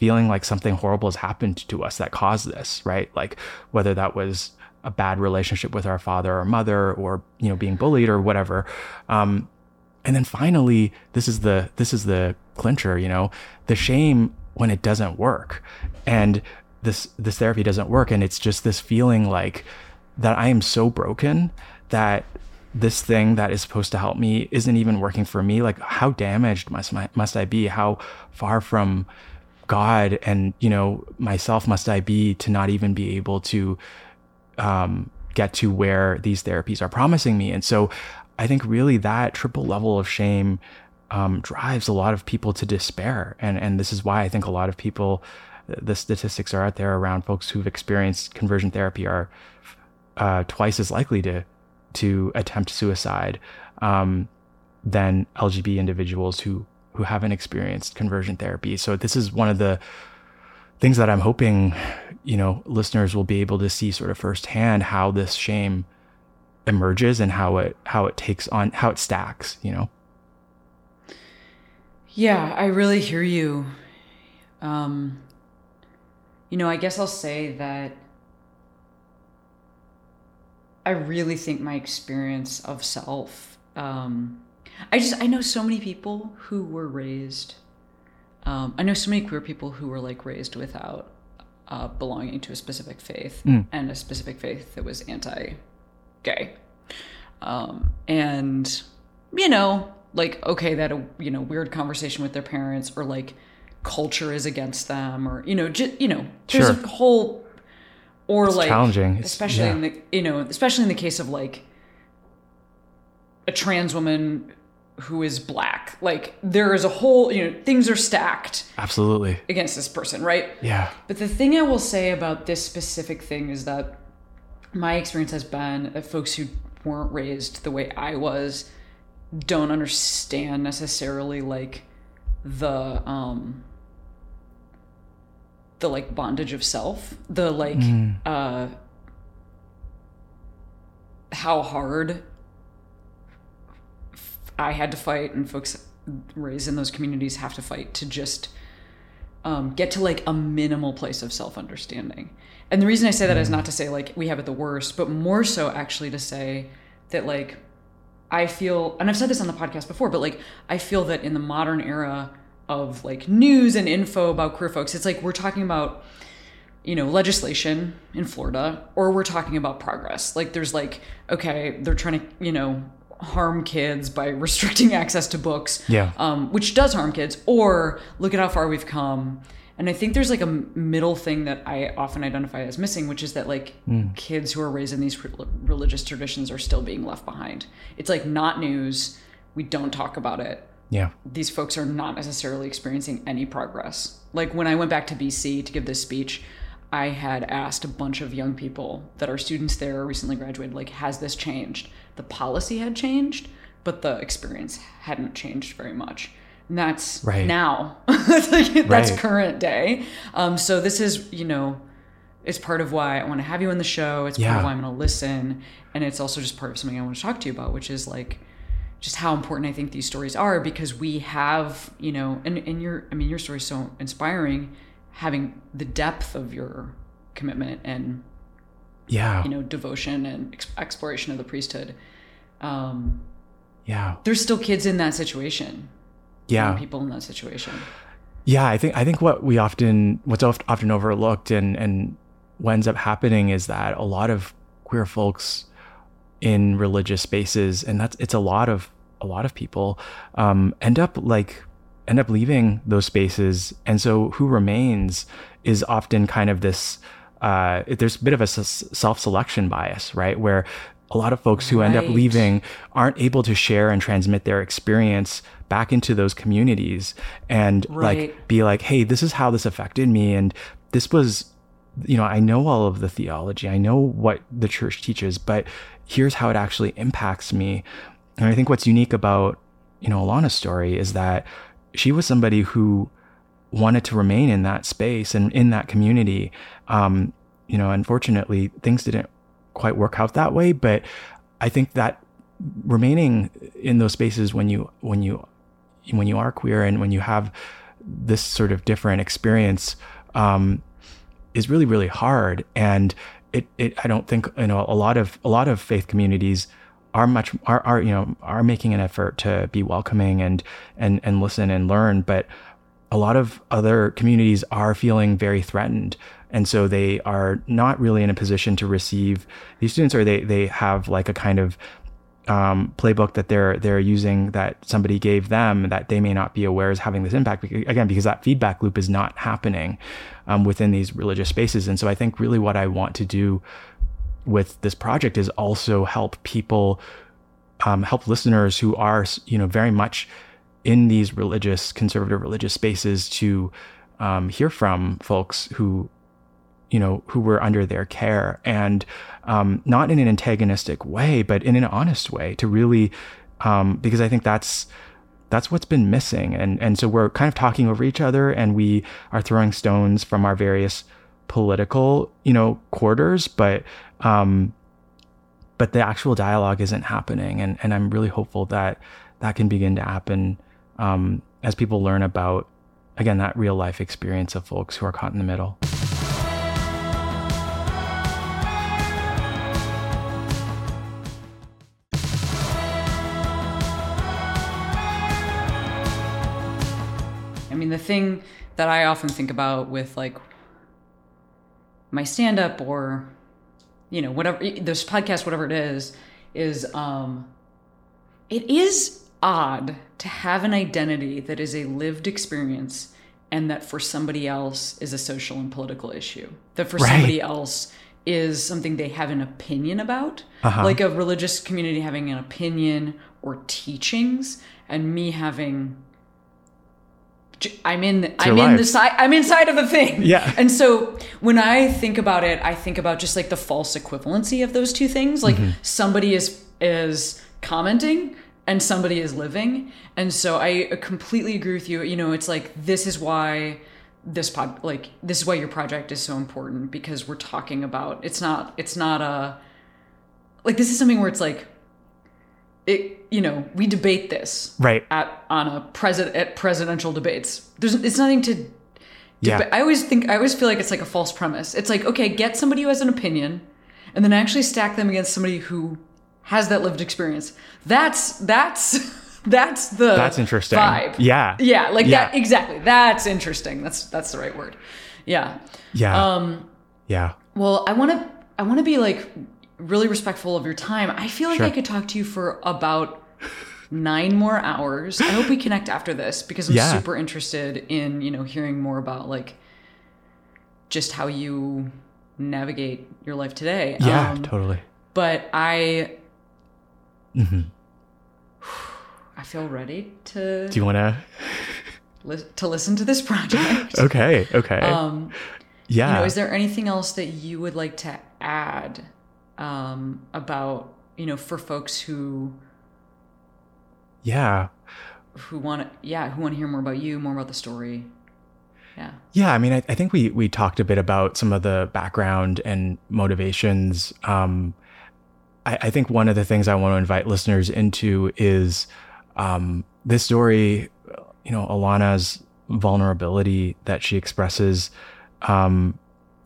feeling like something horrible has happened to us that caused this right? Like whether that was a bad relationship with our father or mother or you know being bullied or whatever. Um, and then finally this is the this is the clincher you know the shame when it doesn't work. And this this therapy doesn't work. And it's just this feeling like that i am so broken that this thing that is supposed to help me isn't even working for me. Like how damaged must must i be? How far from God and you know myself must I be to not even be able to um, get to where these therapies are promising me. And so I think really that triple level of shame um, drives a lot of people to despair. And, and this is why I think a lot of people, the statistics are out there around folks who've experienced conversion therapy are uh, twice as likely to, to attempt suicide um, than LGBT individuals who, who haven't experienced conversion therapy. So this is one of the things that I'm hoping, you know, listeners will be able to see sort of firsthand how this shame emerges and how it how it takes on how it stacks, you know. Yeah, I really hear you. Um, you know, I guess I'll say that I really think my experience of self. Um, I just I know so many people who were raised. Um, I know so many queer people who were like raised without uh, belonging to a specific faith and a specific faith that was anti-gay. Um, and you know, like okay, that a you know weird conversation with their parents or like culture is against them or you know just you know there's Sure. a whole or It's like challenging. Especially yeah. in the you know especially in the case of like a trans woman who is black like there is a whole you know things are stacked Absolutely. against this person right Yeah. but the thing I will say about this specific thing is that my experience has been that folks who weren't raised the way I was don't understand necessarily like the um the like bondage of self the like uh how hard I had to fight and folks raised in those communities have to fight to just um, get to like a minimal place of self understanding. And the reason I say that is not to say like we have it the worst, but more so actually to say that like I feel, and I've said this on the podcast before, but like I feel that in the modern era of like news and info about queer folks, it's like we're talking about you know legislation in Florida or we're talking about progress. Like there's like okay, they're trying to you know harm kids by restricting [laughs] access to books Yeah. um, which does harm kids, or look at how far we've come. And I think there's like a middle thing that I often identify as missing, which is that like kids who are raised in these re- religious traditions are still being left behind. It's like not news. We don't talk about it. Yeah. These folks are not necessarily experiencing any progress. Like when I went back to BC to give this speech, I had asked a bunch of young people that are students there, recently graduated, like, has this changed? The policy had changed, but the experience hadn't changed very much. And that's Right. now. [laughs] that's, Right. current day. Um, so this is, you know, it's part of why I want to have you on the show. It's part Yeah. of why I'm going to listen. And it's also just part of something I want to talk to you about, which is like, just how important I think these stories are because we have, you know, and, and your, I mean, your story is so inspiring, having the depth of your commitment and, Yeah. you know, devotion and ex- exploration of the priesthood. Um, yeah. there's still kids in that situation. Yeah. people in that situation. Yeah, I think I think what we often what's oft- often overlooked and and what ends up happening is that a lot of queer folks in religious spaces, and that's it's a lot of a lot of people, um, end up like end up leaving those spaces, and so who remains is often kind of this. Uh, there's a bit of a self-selection bias, right? Where a lot of folks who end up leaving aren't able to share and transmit their experience back into those communities and like be like, hey, this is how this affected me. And this was, you know, I know all of the theology, I know what the church teaches, but here's how it actually impacts me. And I think what's unique about, you know, Alana's story is that she was somebody who wanted to remain in that space and in that community. Um, you know, unfortunately, things didn't quite work out that way, but I think that remaining in those spaces when you when you when you are queer and when you have this sort of different experience um, is really really hard. And it, it I don't think you know a lot of a lot of faith communities are much are, are you know are making an effort to be welcoming and and and listen and learn but a lot of other communities are feeling very threatened and so they are not really in a position to receive these students or they they have like a kind of um, playbook that they're they're using that somebody gave them that they may not be aware is having this impact. Again because that feedback loop is not happening um, within these religious spaces. And so i think really what i want to do with this project is also help people um, help listeners who are you know very much in these religious conservative religious spaces to um, hear from folks who you know who were under their care and um, not in an antagonistic way but in an honest way to really um, because i think that's that's what's been missing. And and so we're kind of talking over each other and we are throwing stones from our various political you know quarters but um but the actual dialogue isn't happening. And and i'm really hopeful that that can begin to happen um as people learn about again that real life experience of folks who are caught in the middle mean, the thing that I often think about with like my stand up or, you know, whatever, this podcast, whatever it is, is um, it is odd to have an identity that is a lived experience and that for somebody else is a social and political issue, that for Right. somebody else is something they have an opinion about, Uh-huh. like a religious community having an opinion or teachings, and me having I'm in the, I'm in the side I'm inside of the thing. Yeah. And so when I think about it, I think about just like the false equivalency of those two things. Like Mm-hmm. somebody is is commenting and somebody is living. And so I completely agree with you. You know, it's like this is why this pod like this is why your project is so important because we're talking about it's not it's not a like this is something where it's like it you know we debate this right at on a president at presidential debates. There's it's nothing to. Yeah. I always think I always feel like it's like a false premise. It's like okay, get somebody who has an opinion, and then actually stack them against somebody who has that lived experience. That's that's [laughs] that's the That's interesting. vibe. Yeah. yeah, like that exactly. That's interesting. That's that's the right word. Yeah. yeah Um. yeah Well, I want to I want to be like really respectful of your time. I feel like Sure. I could talk to you for about nine more hours. I hope we connect after this because I'm Yeah. super interested in you know hearing more about like just how you navigate your life today. yeah Um, totally But I hmm I feel ready to do you want to li- to listen to this project. [laughs] okay okay Um, yeah you know, is there anything else that you would like to add um, about you know for folks who yeah who want to yeah who want to hear more about you, more about the story? Yeah. Yeah, I mean, I, I think we we talked a bit about some of the background and motivations. Um, I, I think one of the things I want to invite listeners into is um, this story. You know, Alana's vulnerability that she expresses, um,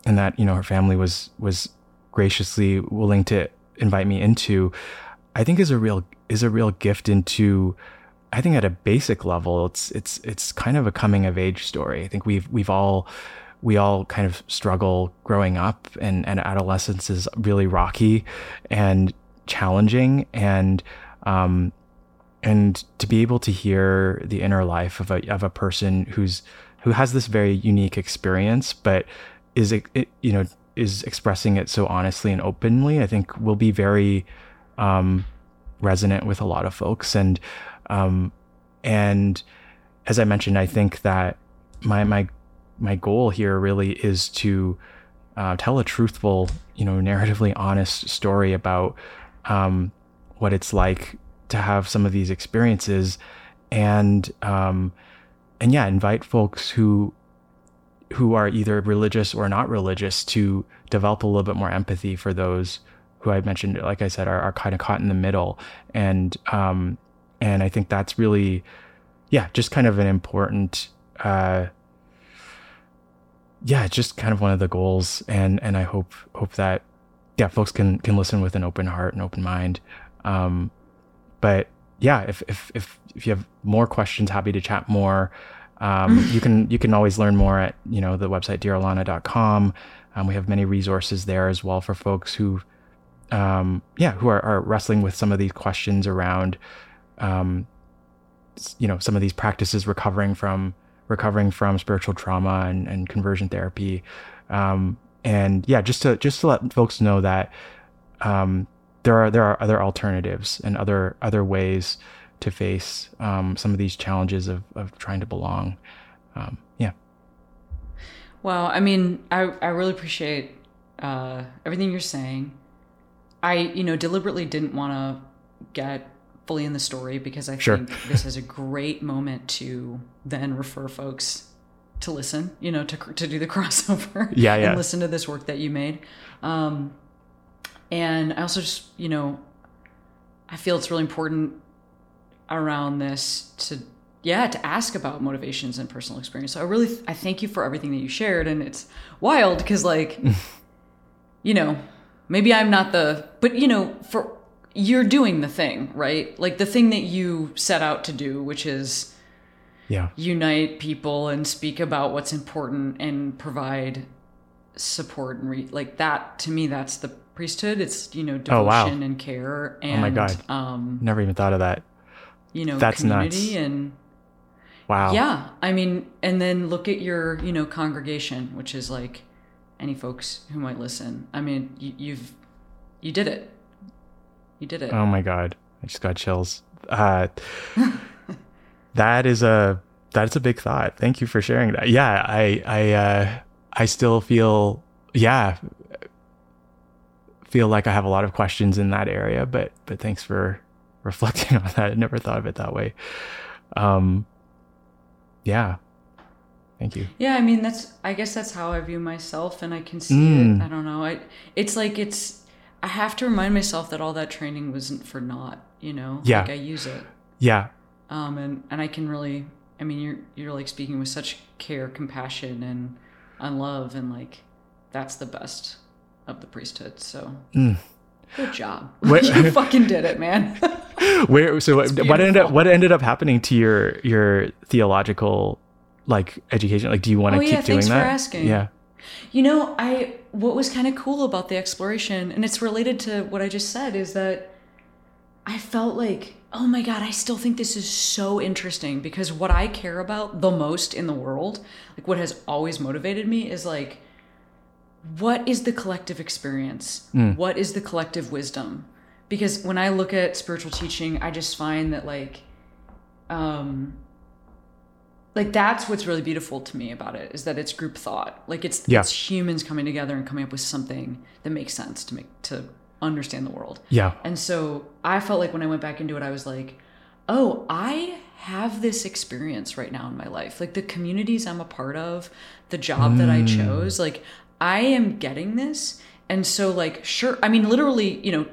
and that you know her family was was graciously willing to invite me into. I think is a real is a real gift into I think at a basic level, it's it's it's kind of a coming of age story. I think we've we've all we all kind of struggle growing up, and and adolescence is really rocky and challenging, and um, and to be able to hear the inner life of a of a person who's who has this very unique experience, but is it, it you know is expressing it so honestly and openly, I think will be very um, resonant with a lot of folks. And um, and as I mentioned, I think that my my my goal here really is to uh, tell a truthful, you know, narratively honest story about um, what it's like to have some of these experiences, and um, and yeah, invite folks who who are either religious or not religious to develop a little bit more empathy for those who I mentioned, like I said, are, are kind of caught in the middle. And um, and I think that's really, yeah, just kind of an important, uh, yeah, just kind of one of the goals. And and I hope hope that yeah, folks can can listen with an open heart and open mind. Um, but yeah, if if if if you have more questions, happy to chat more. Um, [laughs] you can you can always learn more at you know the website dearalana.com. Um, we have many resources there as well for folks who um, yeah, who are, are wrestling with some of these questions around, um, you know, some of these practices recovering from recovering from spiritual trauma and, and conversion therapy. Um, and yeah, just to just to let folks know that um, there are there are other alternatives and other other ways to face um, some of these challenges of of trying to belong. Um, yeah. Well, I mean, I, I really appreciate uh, everything you're saying. I, you know, deliberately didn't want to get fully in the story because I Sure. think this is a great moment to then refer folks to listen, you know, to, to do the [laughs] crossover Yeah, yeah. and listen to this work that you made. Um, and I also just, you know, I feel it's really important around this to yeah to ask about motivations and personal experience so i really i thank you for everything that you shared and it's wild because like [laughs] you know maybe i'm not the but you know for you're doing the thing right like the thing that you set out to do which is Yeah. unite people and speak about what's important and provide support and re- like that to me that's the priesthood it's you know Oh, wow. devotion and care and Oh my God. um Never even thought of that. you know That's community nuts. and Wow. yeah i mean and then look at your you know congregation which is like any folks who might listen i mean you, you've you did it you did it Oh my god, I just got chills. Uh, [laughs] that is a that's a big thought. Thank you for sharing that. Yeah, I I uh, I still feel yeah feel like I have a lot of questions in that area, but but thanks for reflecting [laughs] on that. I never thought of it that way. Um, yeah, thank you. Yeah, I mean that's I guess that's how I view myself and I can see Mm. it. I don't know. I it's like it's I have to remind myself that all that training wasn't for naught, you know? Yeah. Like I use it. Yeah, Um and and I can really I mean you're you're like speaking with such care, compassion and and love and like that's the best of the priesthood. So Mm. good job. [laughs] What- you fucking did it, man. [laughs] where so what, what ended up what ended up happening to your your theological like education like do you want to Oh, keep yeah, doing thanks for that asking. yeah You know, I what was kind of cool about the exploration, and it's related to what I just said, is that I felt like, oh my god, I still think this is so interesting because what I care about the most in the world, like what has always motivated me, is like, what is the collective experience? What is the collective wisdom? Because when I look at spiritual teaching, I just find that like, um, like that's what's really beautiful to me about it is that it's group thought. Like it's Yeah. it's humans coming together and coming up with something that makes sense to make to understand the world. Yeah. And so i felt like when i went back into it i was like oh i have this experience right now in my life. Like the communities i'm a part of the job that i mm. chose like i am getting this. And so like sure i mean literally you know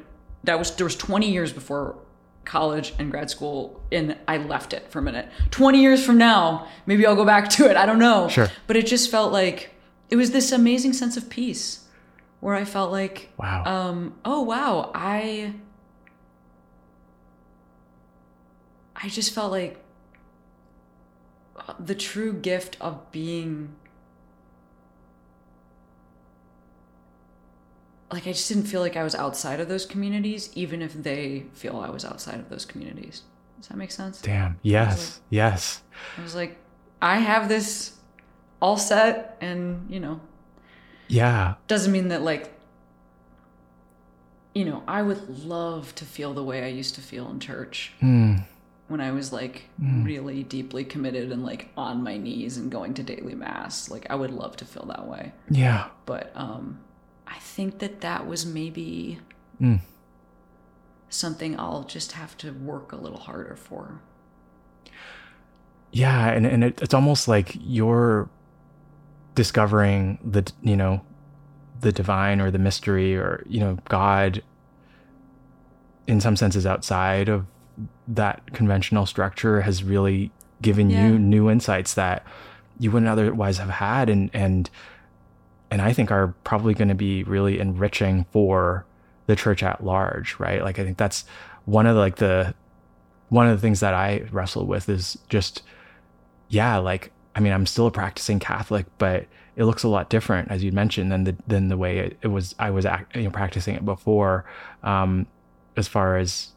that was there was 20 years before college and grad school and i left it for a minute. 20 years from now maybe i'll go back to it i don't know. Sure. but it just felt like it was this amazing sense of peace where i felt like wow. um oh wow i i just felt like the true gift of being like i just didn't feel like i was outside of those communities even if they feel i was outside of those communities. Does that make sense? Damn. Yes. Yes. I was like i have this all set and you know. Yeah. Doesn't mean that like you know i would love to feel the way i used to feel in church Mm. when i was like really deeply committed and like on my knees and going to daily mass. Like i would love to feel that way. Yeah. But um i think that that was maybe Mm. something i'll just have to work a little harder for yeah and, and it, it's almost like you're discovering the you know the divine or the mystery or you know god in some senses outside of that conventional structure has really given Yeah. you new insights that you wouldn't otherwise have had and and and I think are probably going to be really enriching for the church at large right like I think that's one of the, like the one of the things that I wrestle with is just yeah like I mean I'm still a practicing Catholic but it looks a lot different, as you mentioned, than the than the way it, it was I was act, you know, practicing it before. Um, as far as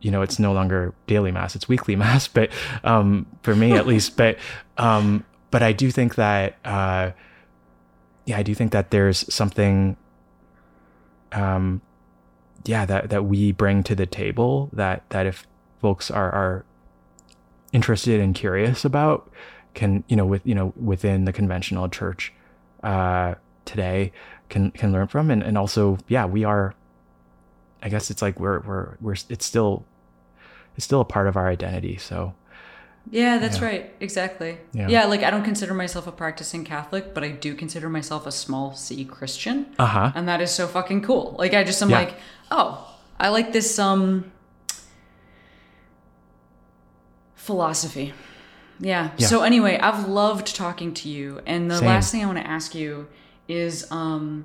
you know, it's no longer daily mass; it's weekly [laughs] mass. But um, for me, at least, but um, but I do think that uh, yeah, I do think that there's something um, yeah that that we bring to the table that that if folks are are interested and curious about can you know with you know within the conventional church uh today can can learn from. And, and also yeah we are i guess it's like we're we're we're it's still it's still a part of our identity. So Yeah, that's Yeah. right. Exactly. Yeah. Yeah. like I don't consider myself a practicing Catholic, but I do consider myself a small C Christian. uh-huh And that is so fucking cool. Like I just am Yeah. like, oh, I like this um philosophy. Yeah. Yeah. So anyway, I've loved talking to you. And the Same. last thing I want to ask you is um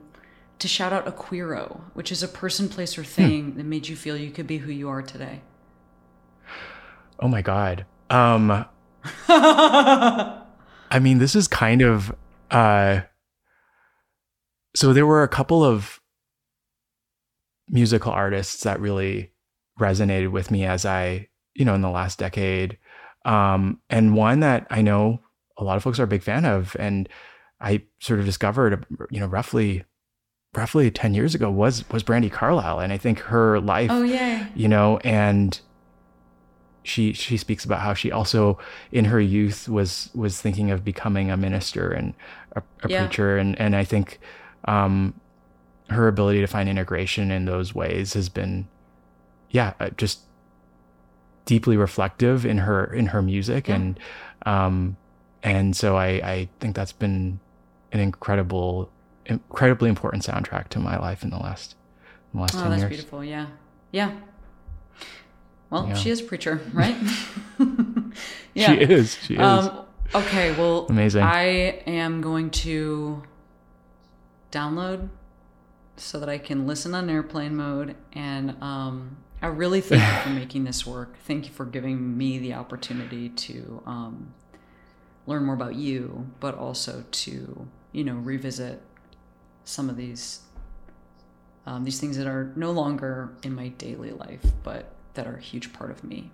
to shout out a queero, which is a person, place, Hmm. or thing that made you feel you could be who you are today. oh my god um I mean, this is kind of uh so there were a couple of musical artists that really resonated with me as I, you know, in the last decade. Um and one that I know a lot of folks are a big fan of and I sort of discovered, you know, roughly roughly 10 years ago was was Brandi Carlile and I think her life Oh yay. you know and she she speaks about how she also in her youth was was thinking of becoming a minister and a, a Yeah. preacher and and I think um her ability to find integration in those ways has been yeah uh, just deeply reflective in her in her music Yeah. and um and so I I think that's been an incredible incredibly important soundtrack to my life in the last in the last Oh, 10 that's years beautiful. Yeah. Yeah. Well, Yeah. she is a preacher, [laughs] right? she is she is Um, okay, well, Amazing. I am going to download so that I can listen on airplane mode. And um, I really thank you for [laughs] making this work. Thank you for giving me the opportunity to um, learn more about you, but also to, you know, revisit some of these um, these things that are no longer in my daily life, but that are a huge part of me.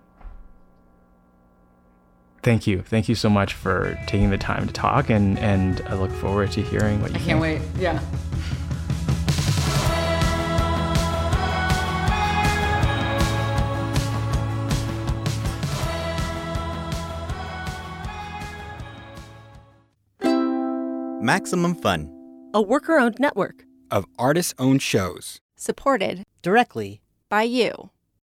Thank you. Thank you so much for taking the time to talk and and I look forward to hearing what you I can't think. wait. Yeah. Maximum Fun. A worker owned network. of artist owned shows. Supported directly by you.